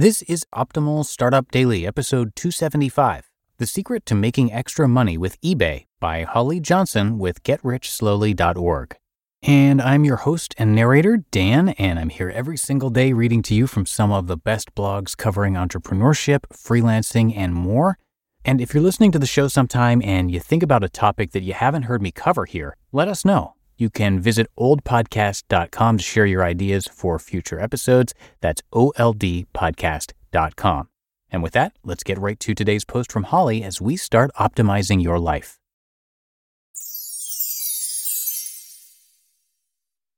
This is Optimal Startup Daily, episode 275. The Secret to Making Extra Money with eBay by Holly Johnson with GetRichSlowly.org. And I'm your host and narrator, Dan, and I'm here every single day reading to you from some of the best blogs covering entrepreneurship, freelancing, and more. And if you're listening to the show sometime and you think about a topic that you haven't heard me cover here, let us know. You can visit oldpodcast.com to share your ideas for future episodes. That's oldpodcast.com. And with that, let's get right to today's post from Holly as we start optimizing your life.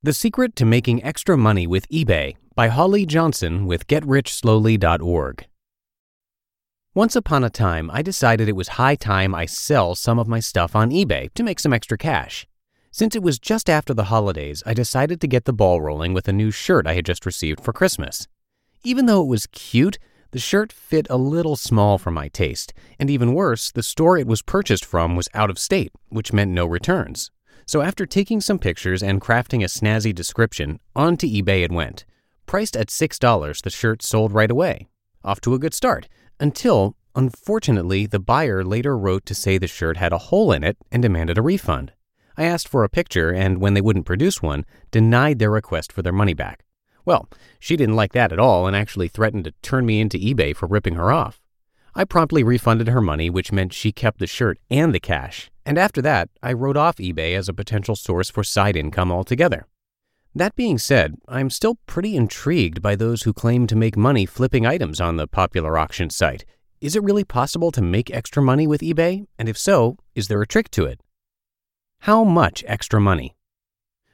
The Secret to Making Extra Money with eBay by Holly Johnson with GetRichSlowly.org. Once upon a time, I decided it was high time I sell some of my stuff on eBay to make some extra cash. Since it was just after the holidays, I decided to get the ball rolling with a new shirt I had just received for Christmas. Even though it was cute, the shirt fit a little small for my taste, and even worse, the store it was purchased from was out of state, which meant no returns. So after taking some pictures and crafting a snazzy description, onto eBay it went. Priced at $6, the shirt sold right away. Off to a good start, until, unfortunately, the buyer later wrote to say the shirt had a hole in it and demanded a refund. I asked for a picture, and when they wouldn't produce one, denied their request for their money back. Well, she didn't like that at all and actually threatened to turn me into eBay for ripping her off. I promptly refunded her money, which meant she kept the shirt and the cash, and after that, I wrote off eBay as a potential source for side income altogether. That being said, I'm still pretty intrigued by those who claim to make money flipping items on the popular auction site. Is it really possible to make extra money with eBay? And if so, is there a trick to it? How much extra money?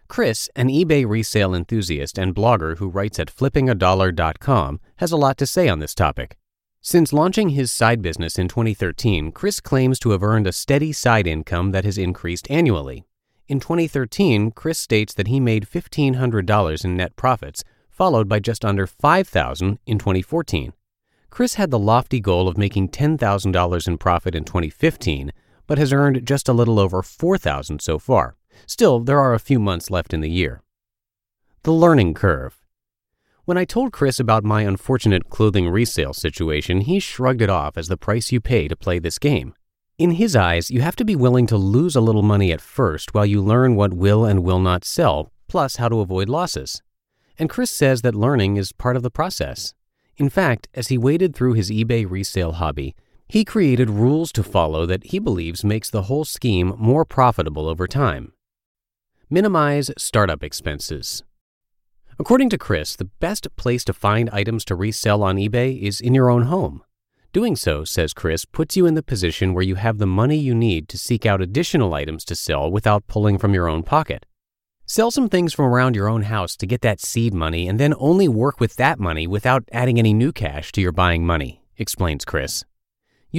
Chris, an eBay resale enthusiast and blogger who writes at flippingadollar.com, has a lot to say on this topic. Since launching his side business in 2013, Chris claims to have earned a steady side income that has increased annually. In 2013, Chris states that he made $1,500 in net profits, followed by just under $5,000 in 2014. Chris had the lofty goal of making $10,000 in profit in 2015, but has earned just a little over 4000 so far. Still, there are a few months left in the year. The learning curve. When I told Chris about my unfortunate clothing resale situation, he shrugged it off as the price you pay to play this game. In his eyes, you have to be willing to lose a little money at first while you learn what will and will not sell, plus how to avoid losses. And Chris says that learning is part of the process. In fact, as he waded through his eBay resale hobby, he created rules to follow that he believes makes the whole scheme more profitable over time. Minimize startup expenses. According to Chris, the best place to find items to resell on eBay is in your own home. Doing so, says Chris, puts you in the position where you have the money you need to seek out additional items to sell without pulling from your own pocket. Sell some things from around your own house to get that seed money and then only work with that money without adding any new cash to your buying money, explains Chris.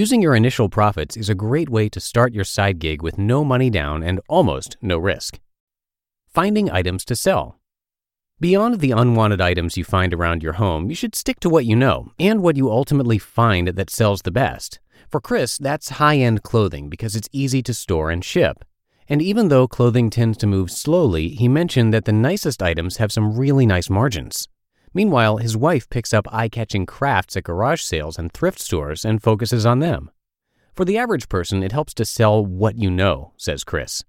Using your initial profits is a great way to start your side gig with no money down and almost no risk. Finding items to sell. Beyond the unwanted items you find around your home, you should stick to what you know and what you ultimately find that sells the best. For Chris, that's high end clothing because it's easy to store and ship. And even though clothing tends to move slowly, he mentioned that the nicest items have some really nice margins. Meanwhile, his wife picks up eye catching crafts at garage sales and thrift stores and focuses on them. For the average person, it helps to sell what you know, says Chris.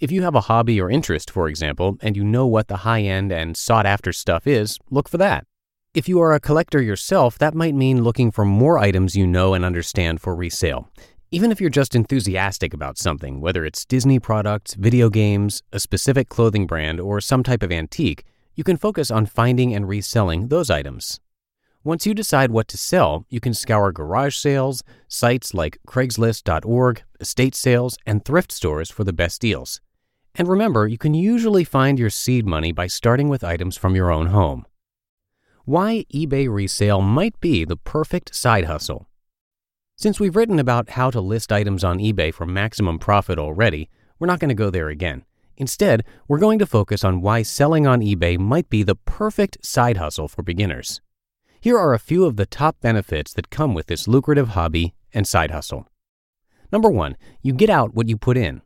If you have a hobby or interest, for example, and you know what the high end and sought after stuff is, look for that. If you are a collector yourself, that might mean looking for more items you know and understand for resale. Even if you're just enthusiastic about something, whether it's Disney products, video games, a specific clothing brand, or some type of antique, you can focus on finding and reselling those items. Once you decide what to sell, you can scour garage sales, sites like Craigslist.org, estate sales, and thrift stores for the best deals. And remember, you can usually find your seed money by starting with items from your own home. Why eBay resale might be the perfect side hustle. Since we've written about how to list items on eBay for maximum profit already, we're not going to go there again. Instead, we're going to focus on why selling on eBay might be the perfect side hustle for beginners. Here are a few of the top benefits that come with this lucrative hobby and side hustle. Number one, you get out what you put in.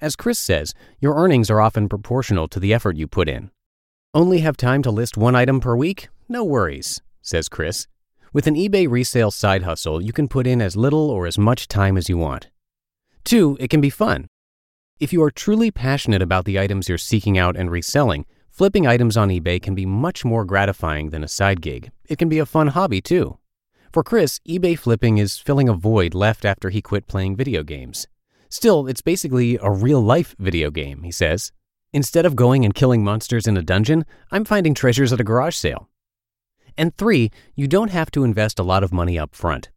As Chris says, your earnings are often proportional to the effort you put in. Only have time to list one item per week? No worries, says Chris. With an eBay resale side hustle, you can put in as little or as much time as you want. Two, it can be fun. If you are truly passionate about the items you're seeking out and reselling, flipping items on eBay can be much more gratifying than a side gig. It can be a fun hobby too. For Chris, eBay flipping is filling a void left after he quit playing video games. Still, it's basically a real life video game, he says. Instead of going and killing monsters in a dungeon, I'm finding treasures at a garage sale. And three, you don't have to invest a lot of money up front.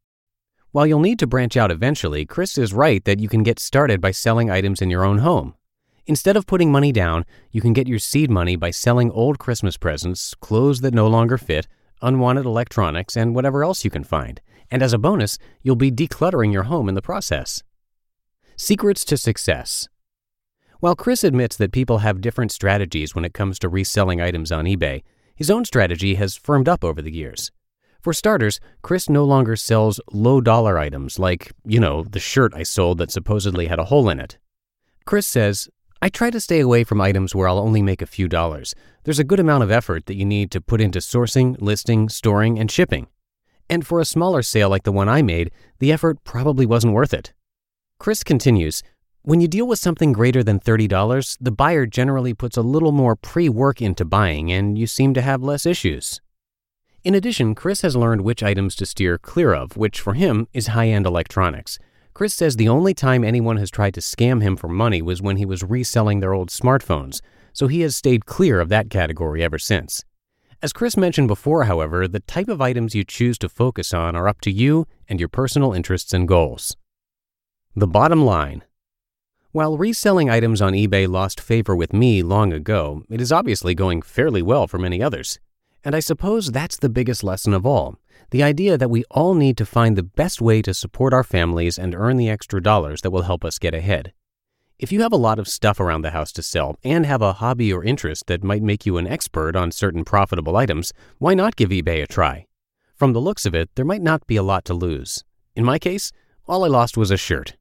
While you'll need to branch out eventually, Chris is right that you can get started by selling items in your own home. Instead of putting money down, you can get your seed money by selling old Christmas presents, clothes that no longer fit, unwanted electronics, and whatever else you can find. And as a bonus, you'll be decluttering your home in the process. Secrets to Success While Chris admits that people have different strategies when it comes to reselling items on eBay, his own strategy has firmed up over the years. For starters, Chris no longer sells low dollar items like, you know, the shirt I sold that supposedly had a hole in it. Chris says, I try to stay away from items where I'll only make a few dollars. There's a good amount of effort that you need to put into sourcing, listing, storing, and shipping. And for a smaller sale like the one I made, the effort probably wasn't worth it. Chris continues, when you deal with something greater than $30, the buyer generally puts a little more pre work into buying and you seem to have less issues. In addition, Chris has learned which items to steer clear of, which for him is high end electronics. Chris says the only time anyone has tried to scam him for money was when he was reselling their old smartphones, so he has stayed clear of that category ever since. As Chris mentioned before, however, the type of items you choose to focus on are up to you and your personal interests and goals. The bottom line while reselling items on eBay lost favor with me long ago, it is obviously going fairly well for many others. And I suppose that's the biggest lesson of all the idea that we all need to find the best way to support our families and earn the extra dollars that will help us get ahead. If you have a lot of stuff around the house to sell and have a hobby or interest that might make you an expert on certain profitable items, why not give eBay a try? From the looks of it, there might not be a lot to lose. In my case, all I lost was a shirt.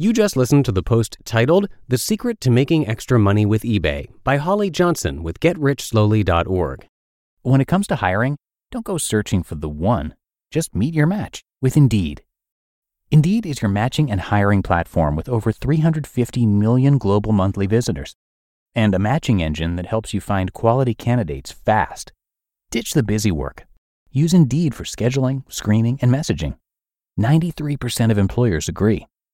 You just listened to the post titled The Secret to Making Extra Money with eBay by Holly Johnson with GetRichSlowly.org. When it comes to hiring, don't go searching for the one. Just meet your match with Indeed. Indeed is your matching and hiring platform with over 350 million global monthly visitors and a matching engine that helps you find quality candidates fast. Ditch the busy work. Use Indeed for scheduling, screening, and messaging. 93% of employers agree.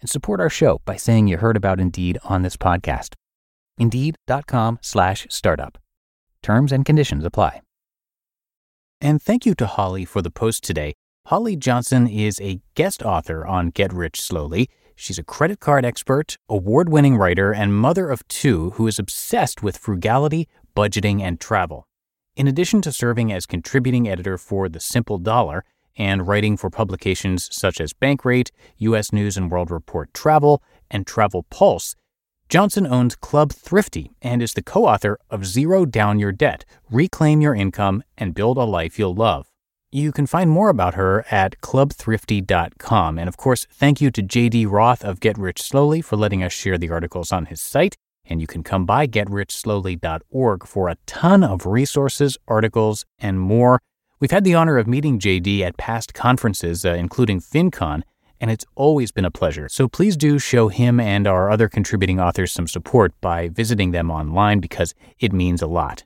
and support our show by saying you heard about Indeed on this podcast. Indeed.com slash startup. Terms and conditions apply. And thank you to Holly for the post today. Holly Johnson is a guest author on Get Rich Slowly. She's a credit card expert, award winning writer, and mother of two who is obsessed with frugality, budgeting, and travel. In addition to serving as contributing editor for The Simple Dollar, and writing for publications such as Bankrate, U.S. News and World Report Travel, and Travel Pulse, Johnson owns Club Thrifty and is the co author of Zero Down Your Debt Reclaim Your Income and Build a Life You'll Love. You can find more about her at clubthrifty.com. And of course, thank you to JD Roth of Get Rich Slowly for letting us share the articles on his site. And you can come by getrichslowly.org for a ton of resources, articles, and more. We've had the honor of meeting JD at past conferences, uh, including FinCon, and it's always been a pleasure. So please do show him and our other contributing authors some support by visiting them online because it means a lot.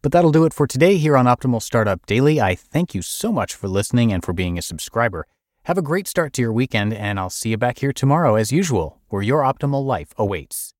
But that'll do it for today here on Optimal Startup Daily. I thank you so much for listening and for being a subscriber. Have a great start to your weekend, and I'll see you back here tomorrow as usual, where your optimal life awaits.